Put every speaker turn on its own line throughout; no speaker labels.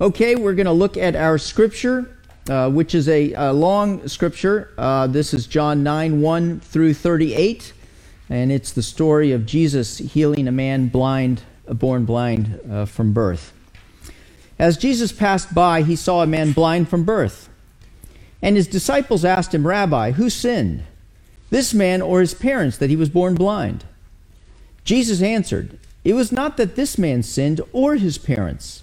Okay, we're going to look at our scripture, uh, which is a, a long scripture. Uh, this is John 9 1 through 38, and it's the story of Jesus healing a man blind, born blind uh, from birth. As Jesus passed by, he saw a man blind from birth. And his disciples asked him, Rabbi, who sinned, this man or his parents, that he was born blind? Jesus answered, It was not that this man sinned or his parents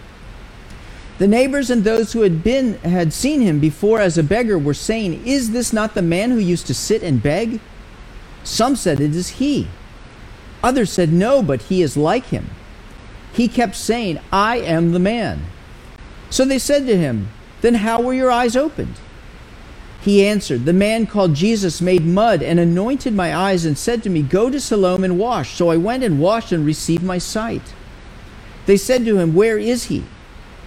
The neighbors and those who had been had seen him before as a beggar were saying, "Is this not the man who used to sit and beg?" Some said, "It is he." Others said, "No, but he is like him." He kept saying, "I am the man." So they said to him, "Then how were your eyes opened?" He answered, The man called Jesus made mud and anointed my eyes and said to me, Go to Siloam and wash. So I went and washed and received my sight. They said to him, Where is he?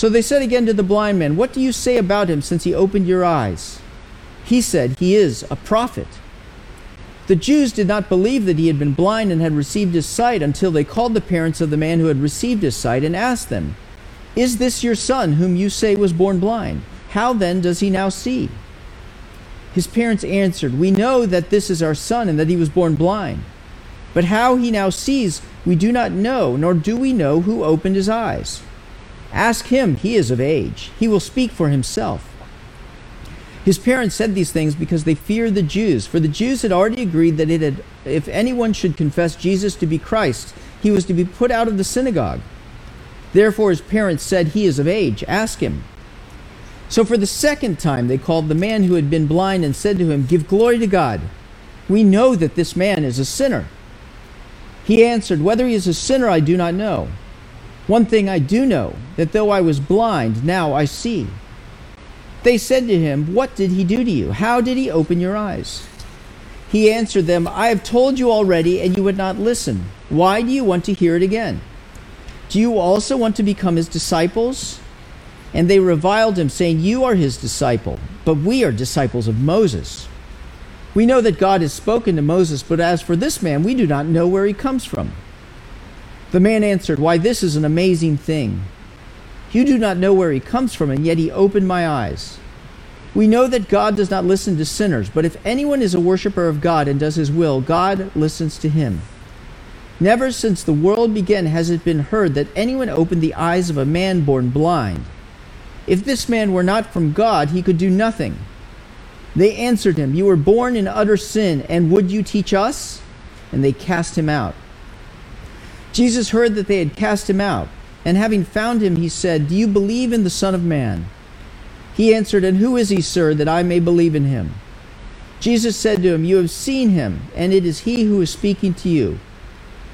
So they said again to the blind man, What do you say about him since he opened your eyes? He said, He is a prophet. The Jews did not believe that he had been blind and had received his sight until they called the parents of the man who had received his sight and asked them, Is this your son whom you say was born blind? How then does he now see? His parents answered, We know that this is our son and that he was born blind. But how he now sees, we do not know, nor do we know who opened his eyes. Ask him, he is of age. He will speak for himself. His parents said these things because they feared the Jews, for the Jews had already agreed that it had, if anyone should confess Jesus to be Christ, he was to be put out of the synagogue. Therefore his parents said, He is of age. Ask him. So for the second time they called the man who had been blind and said to him, Give glory to God. We know that this man is a sinner. He answered, Whether he is a sinner I do not know. One thing I do know, that though I was blind, now I see. They said to him, What did he do to you? How did he open your eyes? He answered them, I have told you already, and you would not listen. Why do you want to hear it again? Do you also want to become his disciples? And they reviled him, saying, You are his disciple, but we are disciples of Moses. We know that God has spoken to Moses, but as for this man, we do not know where he comes from. The man answered, Why, this is an amazing thing. You do not know where he comes from, and yet he opened my eyes. We know that God does not listen to sinners, but if anyone is a worshiper of God and does his will, God listens to him. Never since the world began has it been heard that anyone opened the eyes of a man born blind. If this man were not from God, he could do nothing. They answered him, You were born in utter sin, and would you teach us? And they cast him out. Jesus heard that they had cast him out, and having found him, he said, Do you believe in the Son of Man? He answered, And who is he, sir, that I may believe in him? Jesus said to him, You have seen him, and it is he who is speaking to you.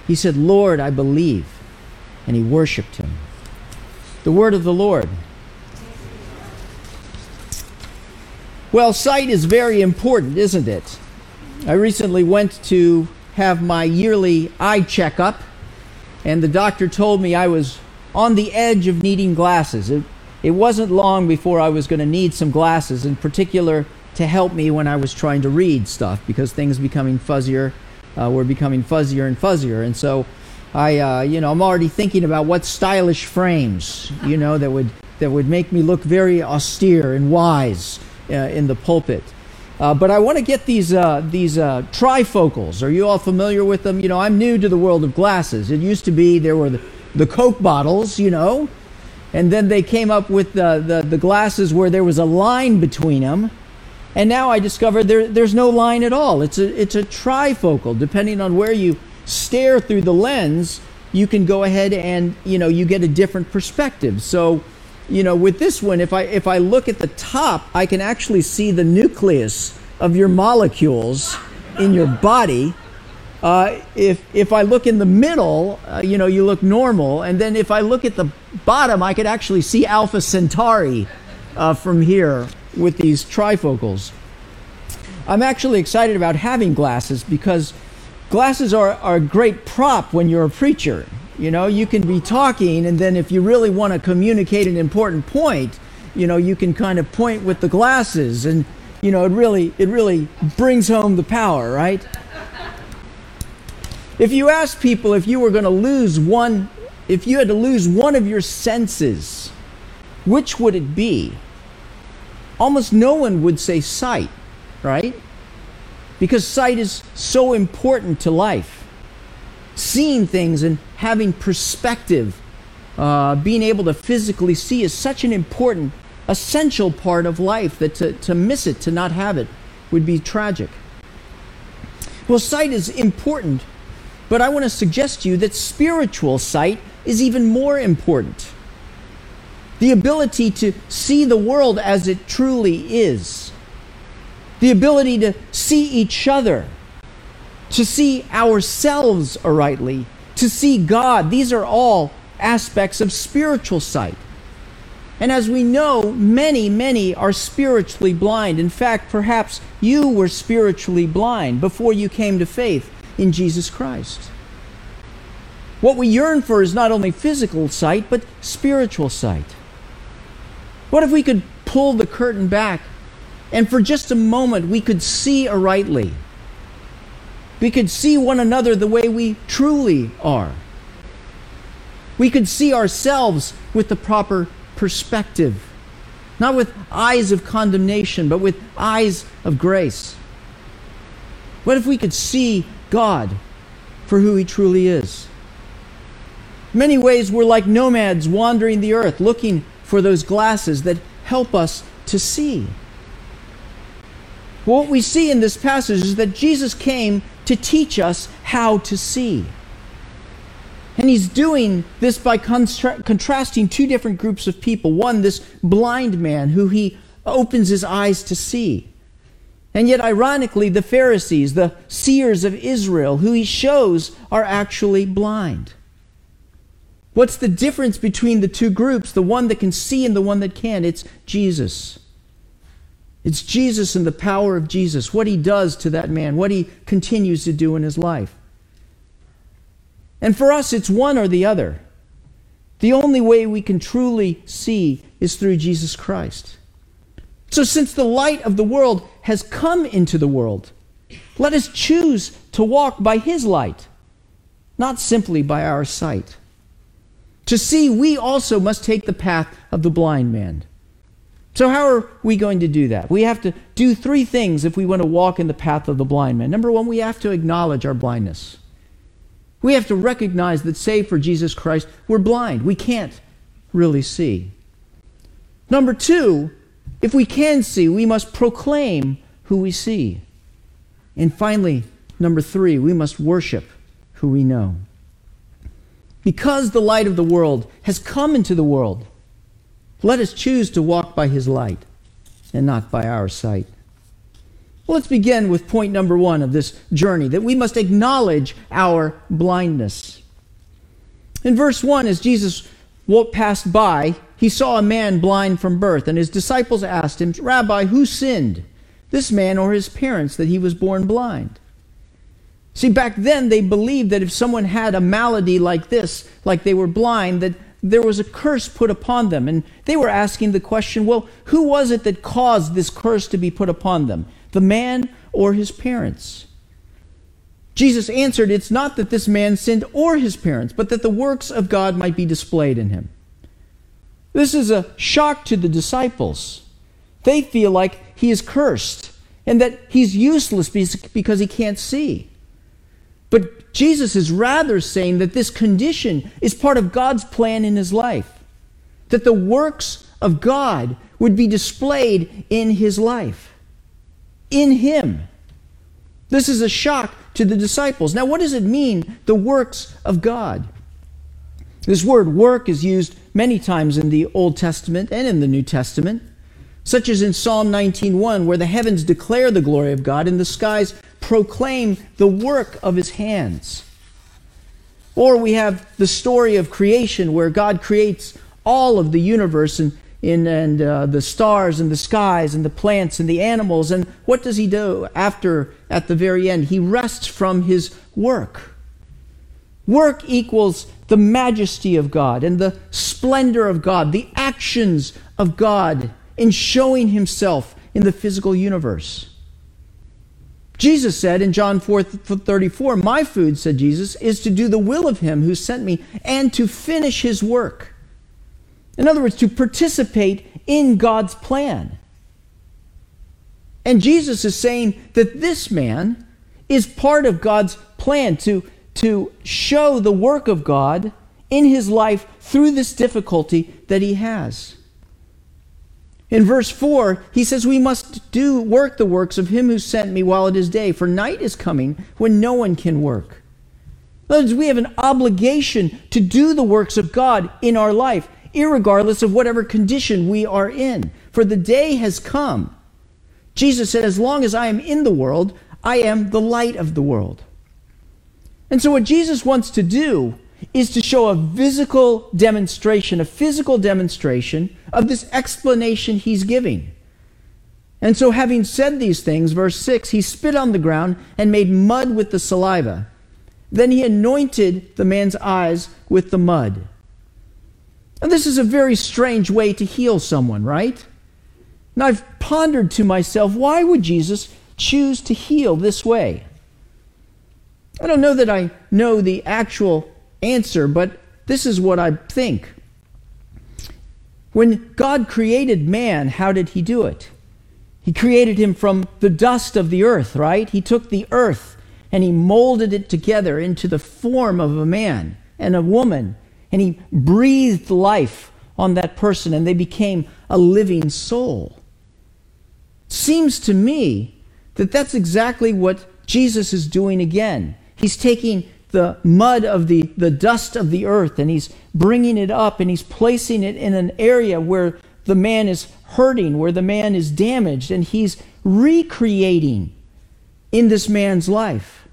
He said, Lord, I believe. And he worshiped him. The word of the Lord. Well, sight is very important, isn't it? I recently went to have my yearly eye checkup and the doctor told me I was on the edge of needing glasses. It, it wasn't long before I was going to need some glasses, in particular to help me when I was trying to read stuff because things becoming fuzzier uh, were becoming fuzzier and fuzzier. And so I, uh, you know, I'm already thinking about what stylish frames, you know, that would that would make me look very austere and wise uh, in the pulpit. Uh, but I want to get these uh, these uh, trifocals. Are you all familiar with them? You know, I'm new to the world of glasses. It used to be there were the, the Coke bottles, you know, And then they came up with the, the, the glasses where there was a line between them. And now I discovered there, there's no line at all. It's a, it's a trifocal. Depending on where you stare through the lens, you can go ahead and, you know, you get a different perspective. So, you know, with this one, if I, if I look at the top, I can actually see the nucleus of your molecules in your body. Uh, if, if I look in the middle, uh, you know, you look normal. And then if I look at the bottom, I could actually see Alpha Centauri uh, from here with these trifocals. I'm actually excited about having glasses because glasses are, are a great prop when you're a preacher. You know, you can be talking, and then if you really want to communicate an important point, you know, you can kind of point with the glasses, and you know, it really it really brings home the power, right? If you ask people if you were going to lose one, if you had to lose one of your senses, which would it be? Almost no one would say sight, right? Because sight is so important to life seeing things and having perspective, uh, being able to physically see is such an important, essential part of life that to, to miss it, to not have it, would be tragic. Well, sight is important, but I want to suggest to you that spiritual sight is even more important. The ability to see the world as it truly is, the ability to see each other to see ourselves rightly, to see God. These are all aspects of spiritual sight. And as we know, many, many are spiritually blind. In fact, perhaps you were spiritually blind before you came to faith in Jesus Christ. What we yearn for is not only physical sight, but spiritual sight. What if we could pull the curtain back and for just a moment we could see rightly? We could see one another the way we truly are. We could see ourselves with the proper perspective, not with eyes of condemnation, but with eyes of grace. What if we could see God for who He truly is? Many ways, we're like nomads wandering the earth, looking for those glasses that help us to see. What we see in this passage is that Jesus came to teach us how to see. And he's doing this by contra- contrasting two different groups of people. One, this blind man who he opens his eyes to see. And yet, ironically, the Pharisees, the seers of Israel, who he shows are actually blind. What's the difference between the two groups, the one that can see and the one that can't. It's Jesus. It's Jesus and the power of Jesus, what he does to that man, what he continues to do in his life. And for us, it's one or the other. The only way we can truly see is through Jesus Christ. So, since the light of the world has come into the world, let us choose to walk by his light, not simply by our sight. To see, we also must take the path of the blind man. So, how are we going to do that? We have to do three things if we want to walk in the path of the blind man. Number one, we have to acknowledge our blindness. We have to recognize that, save for Jesus Christ, we're blind. We can't really see. Number two, if we can see, we must proclaim who we see. And finally, number three, we must worship who we know. Because the light of the world has come into the world, let us choose to walk by his light and not by our sight. Well, let's begin with point number one of this journey that we must acknowledge our blindness. In verse 1, as Jesus walked past by, he saw a man blind from birth, and his disciples asked him, Rabbi, who sinned, this man or his parents, that he was born blind? See, back then they believed that if someone had a malady like this, like they were blind, that there was a curse put upon them. And they were asking the question well, who was it that caused this curse to be put upon them? The man or his parents? Jesus answered, It's not that this man sinned or his parents, but that the works of God might be displayed in him. This is a shock to the disciples. They feel like he is cursed and that he's useless because he can't see. But Jesus is rather saying that this condition is part of God's plan in his life. that the works of God would be displayed in his life, in him. This is a shock to the disciples. Now, what does it mean, the works of God? This word work is used many times in the Old Testament and in the New Testament, such as in Psalm 19:1 where the heavens declare the glory of God and the skies proclaim the work of his hands. Or we have the story of creation where God creates all of the universe and, in, and uh, the stars and the skies and the plants and the animals. And what does he do after, at the very end? He rests from his work. Work equals the majesty of God and the splendor of God, the actions of God in showing himself in the physical universe. Jesus said in John 4 34, My food, said Jesus, is to do the will of him who sent me and to finish his work. In other words, to participate in God's plan. And Jesus is saying that this man is part of God's plan to, to show the work of God in his life through this difficulty that he has. In verse 4, he says, We must do work the works of him who sent me while it is day, for night is coming when no one can work. In other words, we have an obligation to do the works of God in our life, regardless of whatever condition we are in. For the day has come. Jesus said, As long as I am in the world, I am the light of the world. And so, what Jesus wants to do is to show a physical demonstration, a physical demonstration of this explanation he's giving. And so, having said these things, verse 6, he spit on the ground and made mud with the saliva. Then he anointed the man's eyes with the mud. And this is a very strange way to heal someone, right? And I've pondered to myself, why would Jesus choose to heal this way? I don't know that I know the actual answer, but this is what I think. When God created man, how did he do it? He created him from the dust of the earth, right? He took the earth and he molded it together into the form of a man and a woman, and he breathed life on that person, and they became a living soul. Seems to me that that's exactly what Jesus is doing again. He's taking the mud of the, the dust of the earth and he's bringing it up and he's placing it in an area where the man is hurting, where the man is damaged, and he's recreating in this man's life.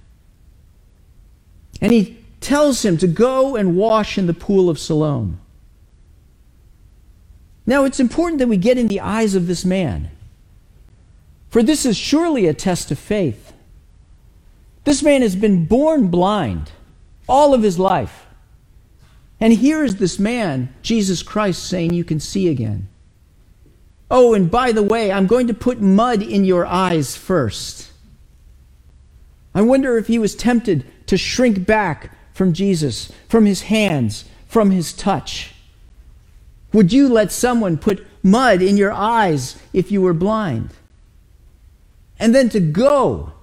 And he tells him to go and wash in the pool of Siloam. Now, it's important that we get in the eyes of this man, for this is surely a test of faith. This man has been born blind all of his life. And here is this man, Jesus Christ, saying, You can see again. Oh, and by the way, I'm going to put mud in your eyes first. I wonder if he was tempted to shrink back from Jesus, from his hands, from his touch. Would you let someone put mud in your eyes if you were blind? And then to go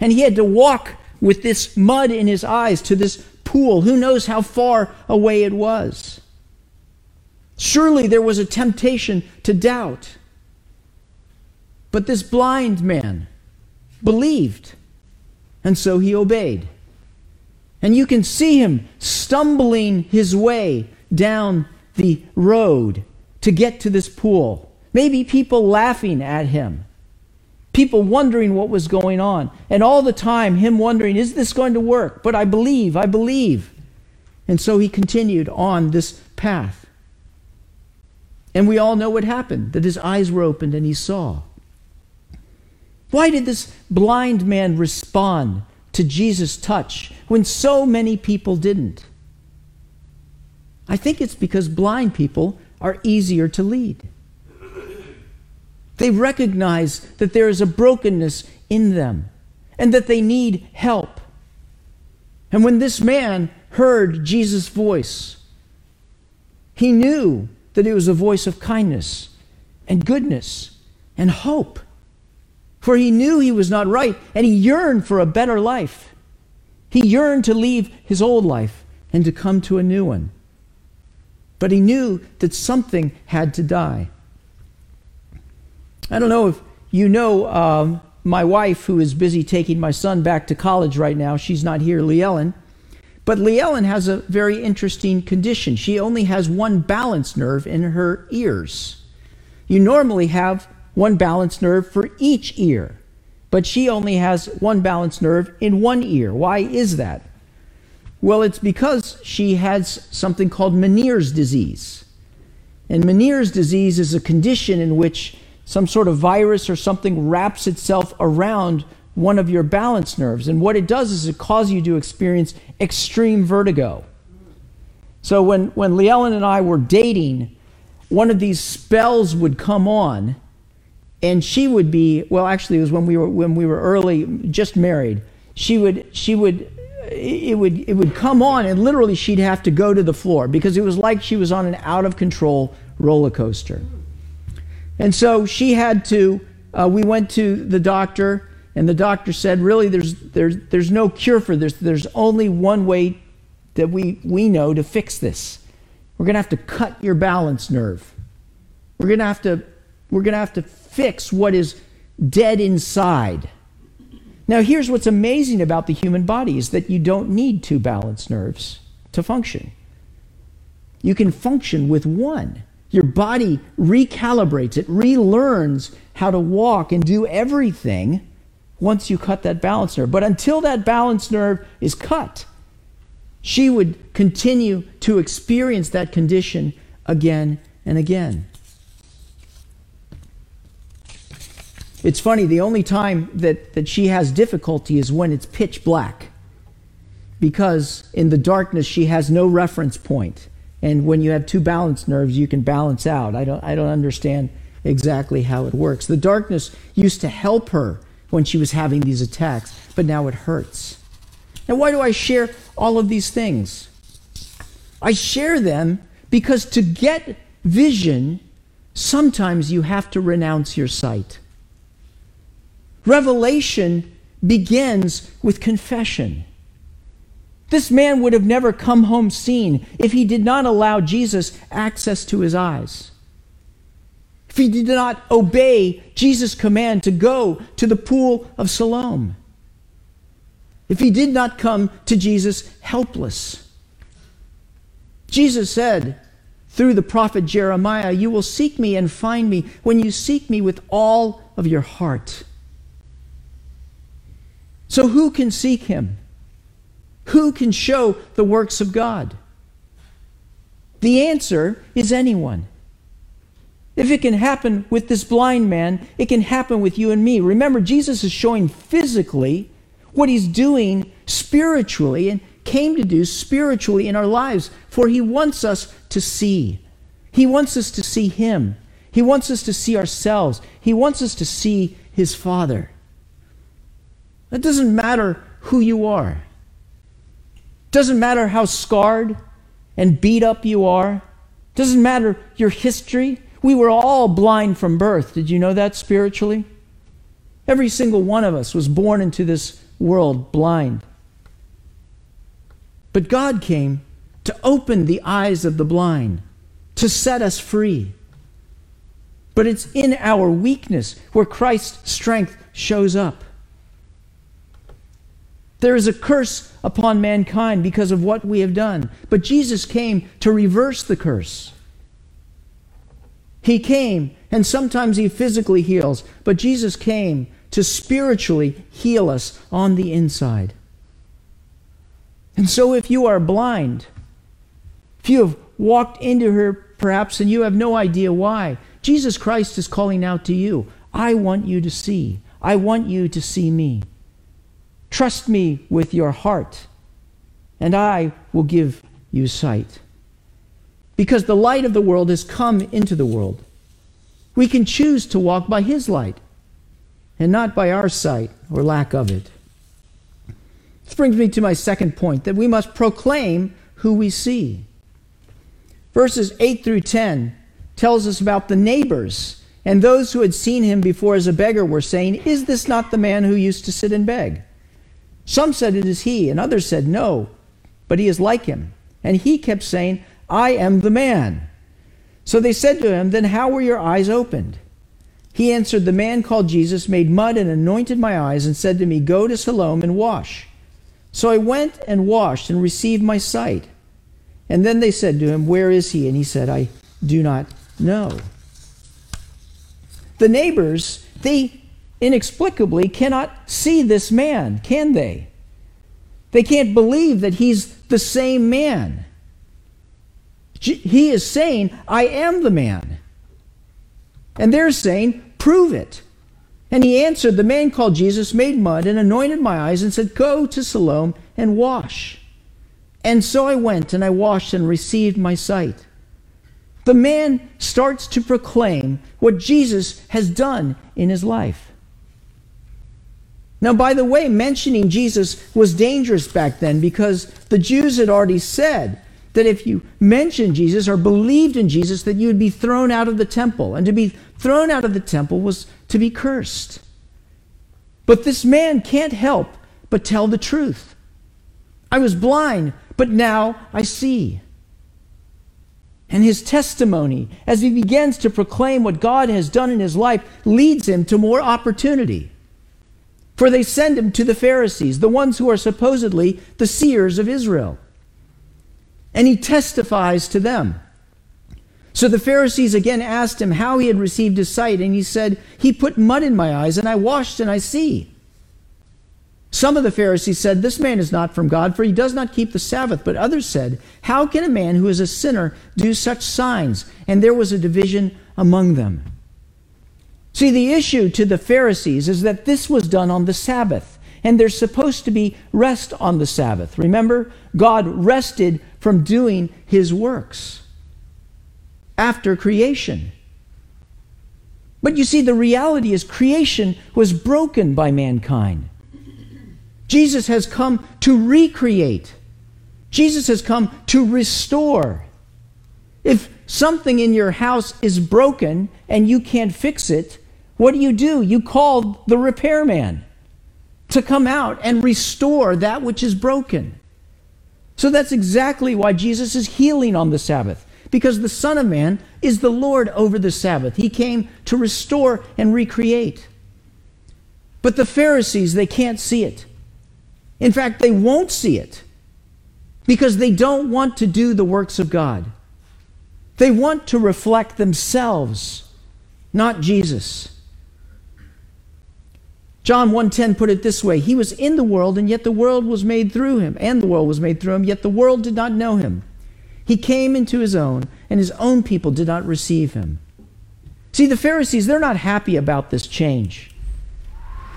and he had to walk with this mud in his eyes to this pool. Who knows how far away it was? Surely there was a temptation to doubt. But this blind man believed, and so he obeyed. And you can see him stumbling his way down the road to get to this pool. Maybe people laughing at him people wondering what was going on. And all the time, him wondering, is this going to work? But I believe, I believe. And so he continued on this path. And we all know what happened that his eyes were opened and he saw. Why did this blind man respond to Jesus' touch when so many people didn't? I think it's because blind people are easier to lead. They recognize that there is a brokenness in them and that they need help. And when this man heard Jesus' voice, he knew that it was a voice of kindness and goodness and hope. For he knew he was not right and he yearned for a better life. He yearned to leave his old life and to come to a new one. But he knew that something had to die. I don't know if you know um, my wife, who is busy taking my son back to college right now. She's not here, Lee Ellen. But Lee Ellen has a very interesting condition. She only has one balance nerve in her ears. You normally have one balance nerve for each ear, but she only has one balance nerve in one ear. Why is that? Well, it's because she has something called Meniere's disease. And Meniere's disease is a condition in which some sort of virus or something wraps itself around one of your balance nerves. And what it does is it causes you to experience extreme vertigo. So when, when Lee Ellen and I were dating, one of these spells would come on, and she would be, well, actually, it was when we were, when we were early, just married. She would, she would, it would, it would come on, and literally she'd have to go to the floor because it was like she was on an out of control roller coaster. And so she had to, uh, we went to the doctor and the doctor said, really, there's, there's, there's no cure for this. There's only one way that we, we know to fix this. We're going to have to cut your balance nerve. We're going to have to, we're going to have to fix what is dead inside. Now, here's what's amazing about the human body is that you don't need two balance nerves to function. You can function with one. Your body recalibrates, it relearns how to walk and do everything once you cut that balance nerve. But until that balance nerve is cut, she would continue to experience that condition again and again. It's funny, the only time that, that she has difficulty is when it's pitch black. Because in the darkness, she has no reference point. And when you have two balanced nerves, you can balance out. I don't, I don't understand exactly how it works. The darkness used to help her when she was having these attacks, but now it hurts. Now, why do I share all of these things? I share them because to get vision, sometimes you have to renounce your sight. Revelation begins with confession. This man would have never come home seen if he did not allow Jesus access to his eyes if he did not obey Jesus' command to go to the pool of Siloam, if he did not come to Jesus helpless. Jesus said through the prophet Jeremiah, You will seek me and find me when you seek me with all of your heart. So, who can seek him? Who can show the works of God? The answer is anyone. If it can happen with this blind man, it can happen with you and me. Remember, Jesus is showing physically what he's doing spiritually and came to do spiritually in our lives, for he wants us to see. He wants us to see him. He wants us to see ourselves. He wants us to see his Father. It doesn't matter who you are. Doesn't matter how scarred and beat up you are. Doesn't matter your history. We were all blind from birth. Did you know that spiritually? Every single one of us was born into this world blind. But God came to open the eyes of the blind, to set us free. But it's in our weakness where Christ's strength shows up. There is a curse upon mankind because of what we have done. But Jesus came to reverse the curse. He came, and sometimes He physically heals, but Jesus came to spiritually heal us on the inside. And so, if you are blind, if you have walked into her perhaps and you have no idea why, Jesus Christ is calling out to you I want you to see. I want you to see me. Trust me with your heart, and I will give you sight because the light of the world has come into the world. We can choose to walk by His light and not by our sight or lack of it. This brings me to my second point that we must proclaim who we see. Verses 8 through 10 tells us about the neighbors and those who had seen him before as a beggar were saying, Is this not the man who used to sit and beg? Some said, It is he, and others said, No, but he is like him. And he kept saying, I am the man. So they said to him, Then how were your eyes opened? He answered, The man called Jesus made mud and anointed my eyes and said to me, Go to Siloam and wash. So I went and washed and received my sight. And then they said to him, Where is he? And he said, I do not know. The neighbors, they inexplicably cannot see this man, can they? They can't believe that he's the same man. He is saying, I am the man. And they're saying, Prove it. And he answered, The man called Jesus made mud and anointed my eyes and said, Go to Siloam and wash. And so I went and I washed and received my sight. The man starts to proclaim what Jesus has done in his life. Now, by the way, mentioning Jesus was dangerous back then because the Jews had already said that if you mentioned Jesus or believed in Jesus, that you would be thrown out of the temple. And to be thrown out of the temple was to be cursed. But this man can't help but tell the truth. I was blind, but now I see. And his testimony, as he begins to proclaim what God has done in his life, leads him to more opportunity. For they send him to the Pharisees, the ones who are supposedly the seers of Israel. And he testifies to them. So the Pharisees again asked him how he had received his sight, and he said, He put mud in my eyes, and I washed, and I see. Some of the Pharisees said, This man is not from God, for he does not keep the Sabbath. But others said, How can a man who is a sinner do such signs? And there was a division among them. See, the issue to the Pharisees is that this was done on the Sabbath, and there's supposed to be rest on the Sabbath. Remember, God rested from doing his works after creation. But you see, the reality is creation was broken by mankind. Jesus has come to recreate, Jesus has come to restore. If something in your house is broken and you can't fix it, what do you do? You call the repairman to come out and restore that which is broken. So that's exactly why Jesus is healing on the Sabbath because the Son of Man is the Lord over the Sabbath. He came to restore and recreate. But the Pharisees, they can't see it. In fact, they won't see it because they don't want to do the works of God. They want to reflect themselves, not Jesus. John 1:10 put it this way, he was in the world and yet the world was made through him, and the world was made through him, yet the world did not know him. He came into his own, and his own people did not receive him. See, the Pharisees, they're not happy about this change.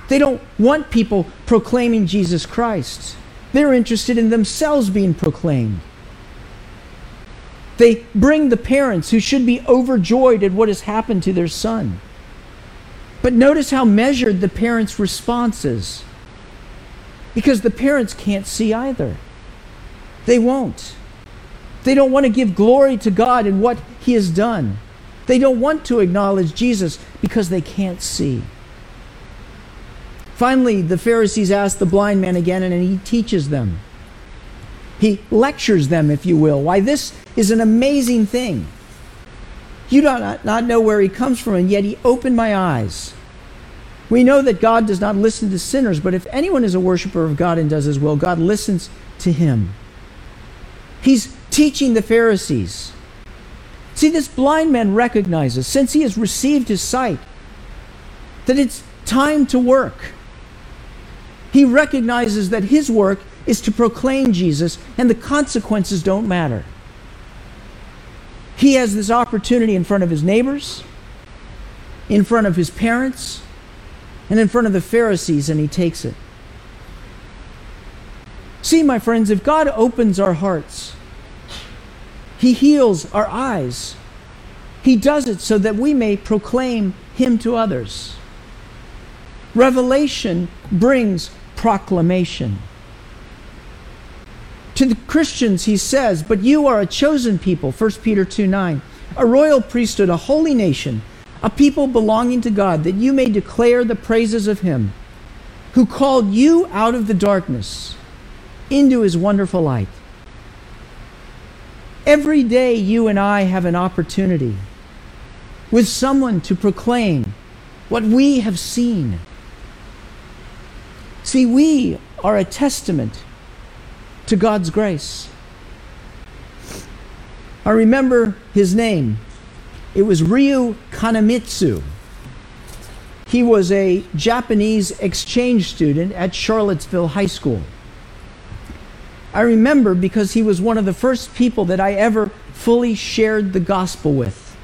They don't want people proclaiming Jesus Christ. They're interested in themselves being proclaimed. They bring the parents who should be overjoyed at what has happened to their son. But notice how measured the parents' response is. Because the parents can't see either. They won't. They don't want to give glory to God in what He has done. They don't want to acknowledge Jesus because they can't see. Finally, the Pharisees ask the blind man again, and he teaches them. He lectures them, if you will, why this is an amazing thing. You do not, not know where he comes from, and yet he opened my eyes. We know that God does not listen to sinners, but if anyone is a worshiper of God and does his will, God listens to him. He's teaching the Pharisees. See, this blind man recognizes, since he has received his sight, that it's time to work. He recognizes that his work is to proclaim Jesus, and the consequences don't matter. He has this opportunity in front of his neighbors, in front of his parents, and in front of the Pharisees, and he takes it. See, my friends, if God opens our hearts, he heals our eyes. He does it so that we may proclaim Him to others. Revelation brings proclamation. To the Christians, he says, But you are a chosen people, 1 Peter 2 9, a royal priesthood, a holy nation, a people belonging to God, that you may declare the praises of Him who called you out of the darkness into His wonderful light. Every day, you and I have an opportunity with someone to proclaim what we have seen. See, we are a testament to God's grace. I remember his name. It was Ryu Kanemitsu. He was a Japanese exchange student at Charlottesville High School. I remember because he was one of the first people that I ever fully shared the gospel with.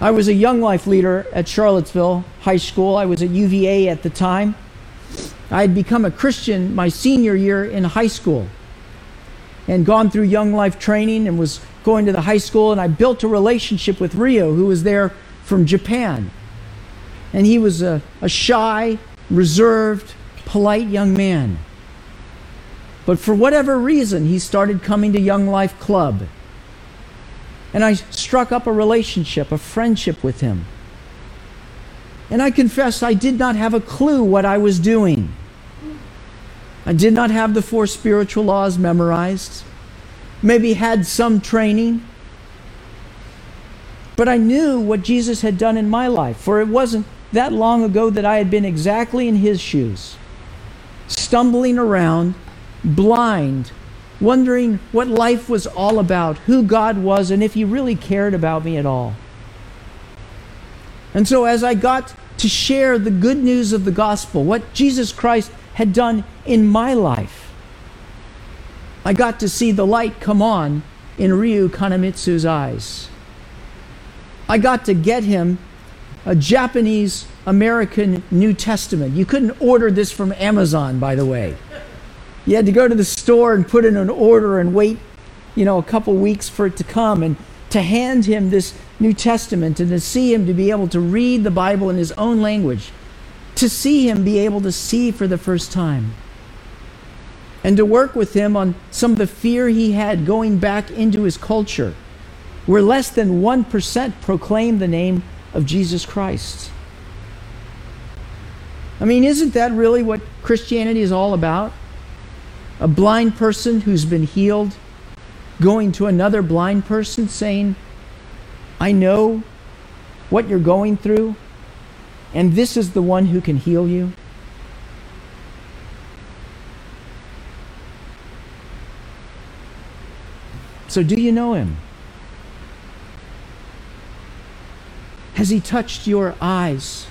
I was a young life leader at Charlottesville High School. I was at UVA at the time. I had become a Christian my senior year in high school and gone through young life training and was going to the high school. And I built a relationship with Ryu, who was there from Japan. And he was a, a shy, reserved, polite young man. But for whatever reason, he started coming to Young Life Club. And I struck up a relationship, a friendship with him. And I confess I did not have a clue what I was doing. I did not have the four spiritual laws memorized, maybe had some training. But I knew what Jesus had done in my life, for it wasn't that long ago that I had been exactly in his shoes, stumbling around blind, wondering what life was all about, who God was, and if He really cared about me at all. And so, as I got to share the good news of the gospel, what Jesus Christ had done in my life, I got to see the light come on in Ryu Kanemitsu's eyes. I got to get him a Japanese American New Testament. You couldn't order this from Amazon, by the way. You had to go to the store and put in an order and wait, you know, a couple weeks for it to come and to hand him this New Testament and to see him to be able to read the Bible in his own language, to see him be able to see for the first time, and to work with him on some of the fear he had going back into his culture, where less than 1% proclaim the name of Jesus Christ. I mean, isn't that really what Christianity is all about? a blind person who's been healed going to another blind person saying, I know what you're going through, and this is the one who can heal you? So, do you know him? Has he touched your eyes?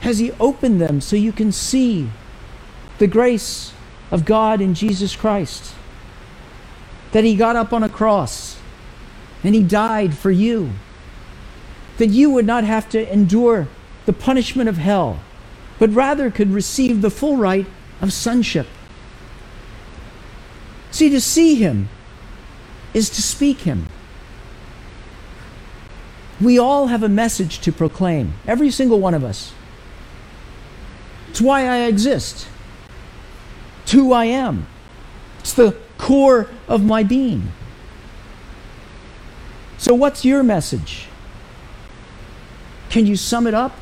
Has he opened them so you can see the grace of God in Jesus Christ. That He got up on a cross and He died for you. That you would not have to endure the punishment of hell, but rather could receive the full right of sonship. See, to see Him is to speak Him. We all have a message to proclaim, every single one of us. It's why I exist. It's who I am, it's the core of my being. So, what's your message? Can you sum it up?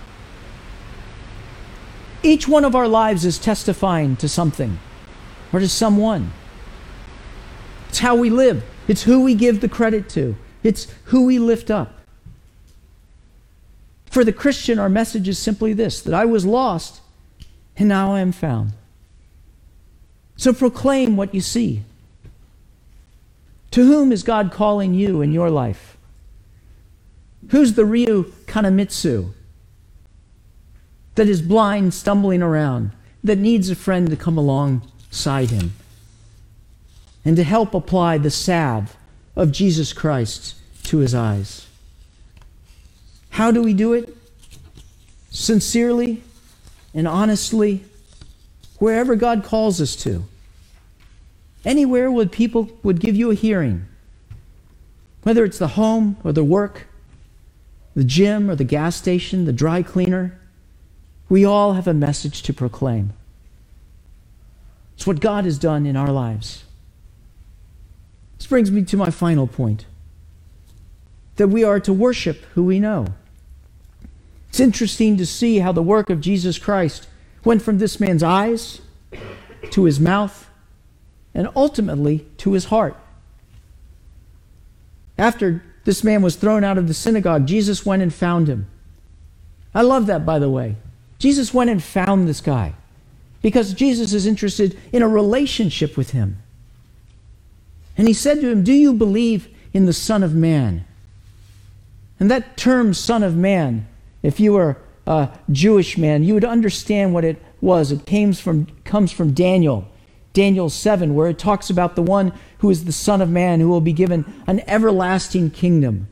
Each one of our lives is testifying to something or to someone. It's how we live, it's who we give the credit to, it's who we lift up. For the Christian, our message is simply this that I was lost and now I am found. So proclaim what you see. To whom is God calling you in your life? Who's the Ryu Kanemitsu that is blind, stumbling around, that needs a friend to come alongside him and to help apply the salve of Jesus Christ to his eyes? How do we do it? Sincerely and honestly, wherever God calls us to. Anywhere where people would give you a hearing, whether it's the home or the work, the gym or the gas station, the dry cleaner, we all have a message to proclaim. It's what God has done in our lives. This brings me to my final point that we are to worship who we know. It's interesting to see how the work of Jesus Christ went from this man's eyes to his mouth and ultimately to his heart. After this man was thrown out of the synagogue, Jesus went and found him. I love that, by the way. Jesus went and found this guy because Jesus is interested in a relationship with him. And he said to him, Do you believe in the Son of Man? And that term, Son of Man, if you were a Jewish man, you would understand what it was. It came from, comes from Daniel, Daniel 7, where it talks about the one who is the Son of Man who will be given an everlasting kingdom,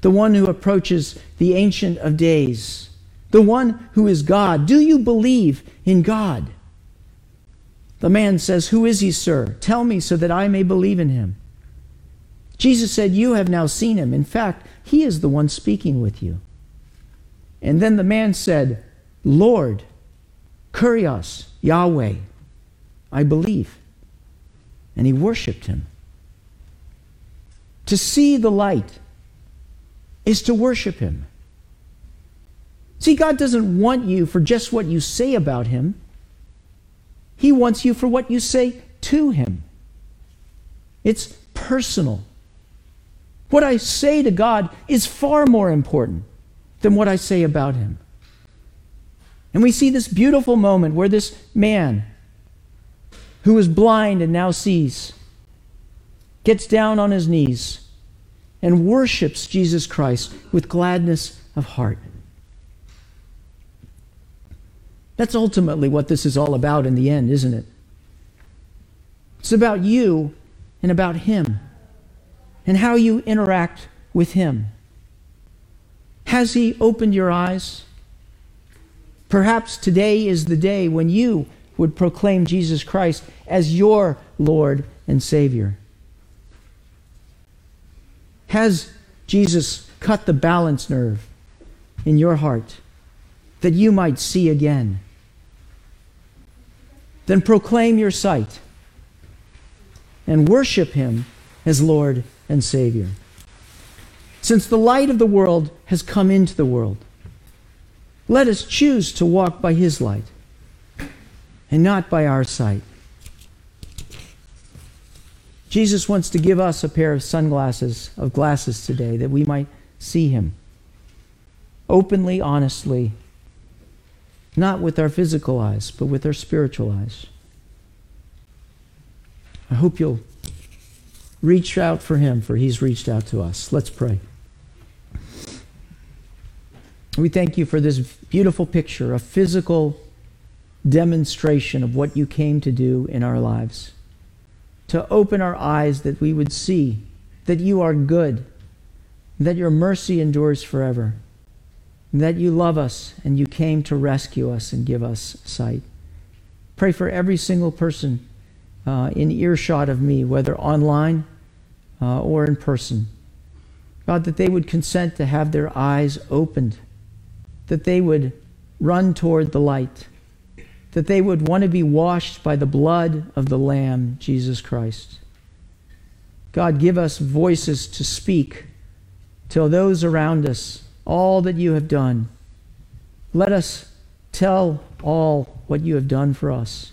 the one who approaches the Ancient of Days, the one who is God. Do you believe in God? The man says, Who is he, sir? Tell me so that I may believe in him. Jesus said, You have now seen him. In fact, he is the one speaking with you. And then the man said, Lord, Kurios, Yahweh, I believe. And he worshiped him. To see the light is to worship him. See, God doesn't want you for just what you say about him. He wants you for what you say to Him. It's personal. What I say to God is far more important than what I say about Him. And we see this beautiful moment where this man, who was blind and now sees, gets down on his knees and worships Jesus Christ with gladness of heart. That's ultimately what this is all about in the end, isn't it? It's about you and about Him and how you interact with Him. Has He opened your eyes? Perhaps today is the day when you would proclaim Jesus Christ as your Lord and Savior. Has Jesus cut the balance nerve in your heart that you might see again? then proclaim your sight and worship him as Lord and Savior. Since the light of the world has come into the world, let us choose to walk by his light and not by our sight. Jesus wants to give us a pair of sunglasses, of glasses today, that we might see him openly, honestly, not with our physical eyes, but with our spiritual eyes. I hope you'll reach out for him, for he's reached out to us. Let's pray. We thank you for this beautiful picture, a physical demonstration of what you came to do in our lives. To open our eyes that we would see that you are good, that your mercy endures forever that you love us and you came to rescue us and give us sight. Pray for every single person uh, in earshot of me, whether online uh, or in person. God, that they would consent to have their eyes opened, that they would run toward the light, that they would want to be washed by the blood of the Lamb, Jesus Christ. God, give us voices to speak till those around us all that you have done. Let us tell all what you have done for us.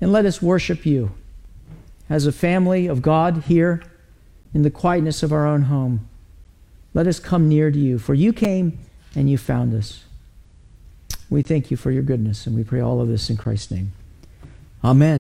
And let us worship you as a family of God here in the quietness of our own home. Let us come near to you, for you came and you found us. We thank you for your goodness, and we pray all of this in Christ's name. Amen.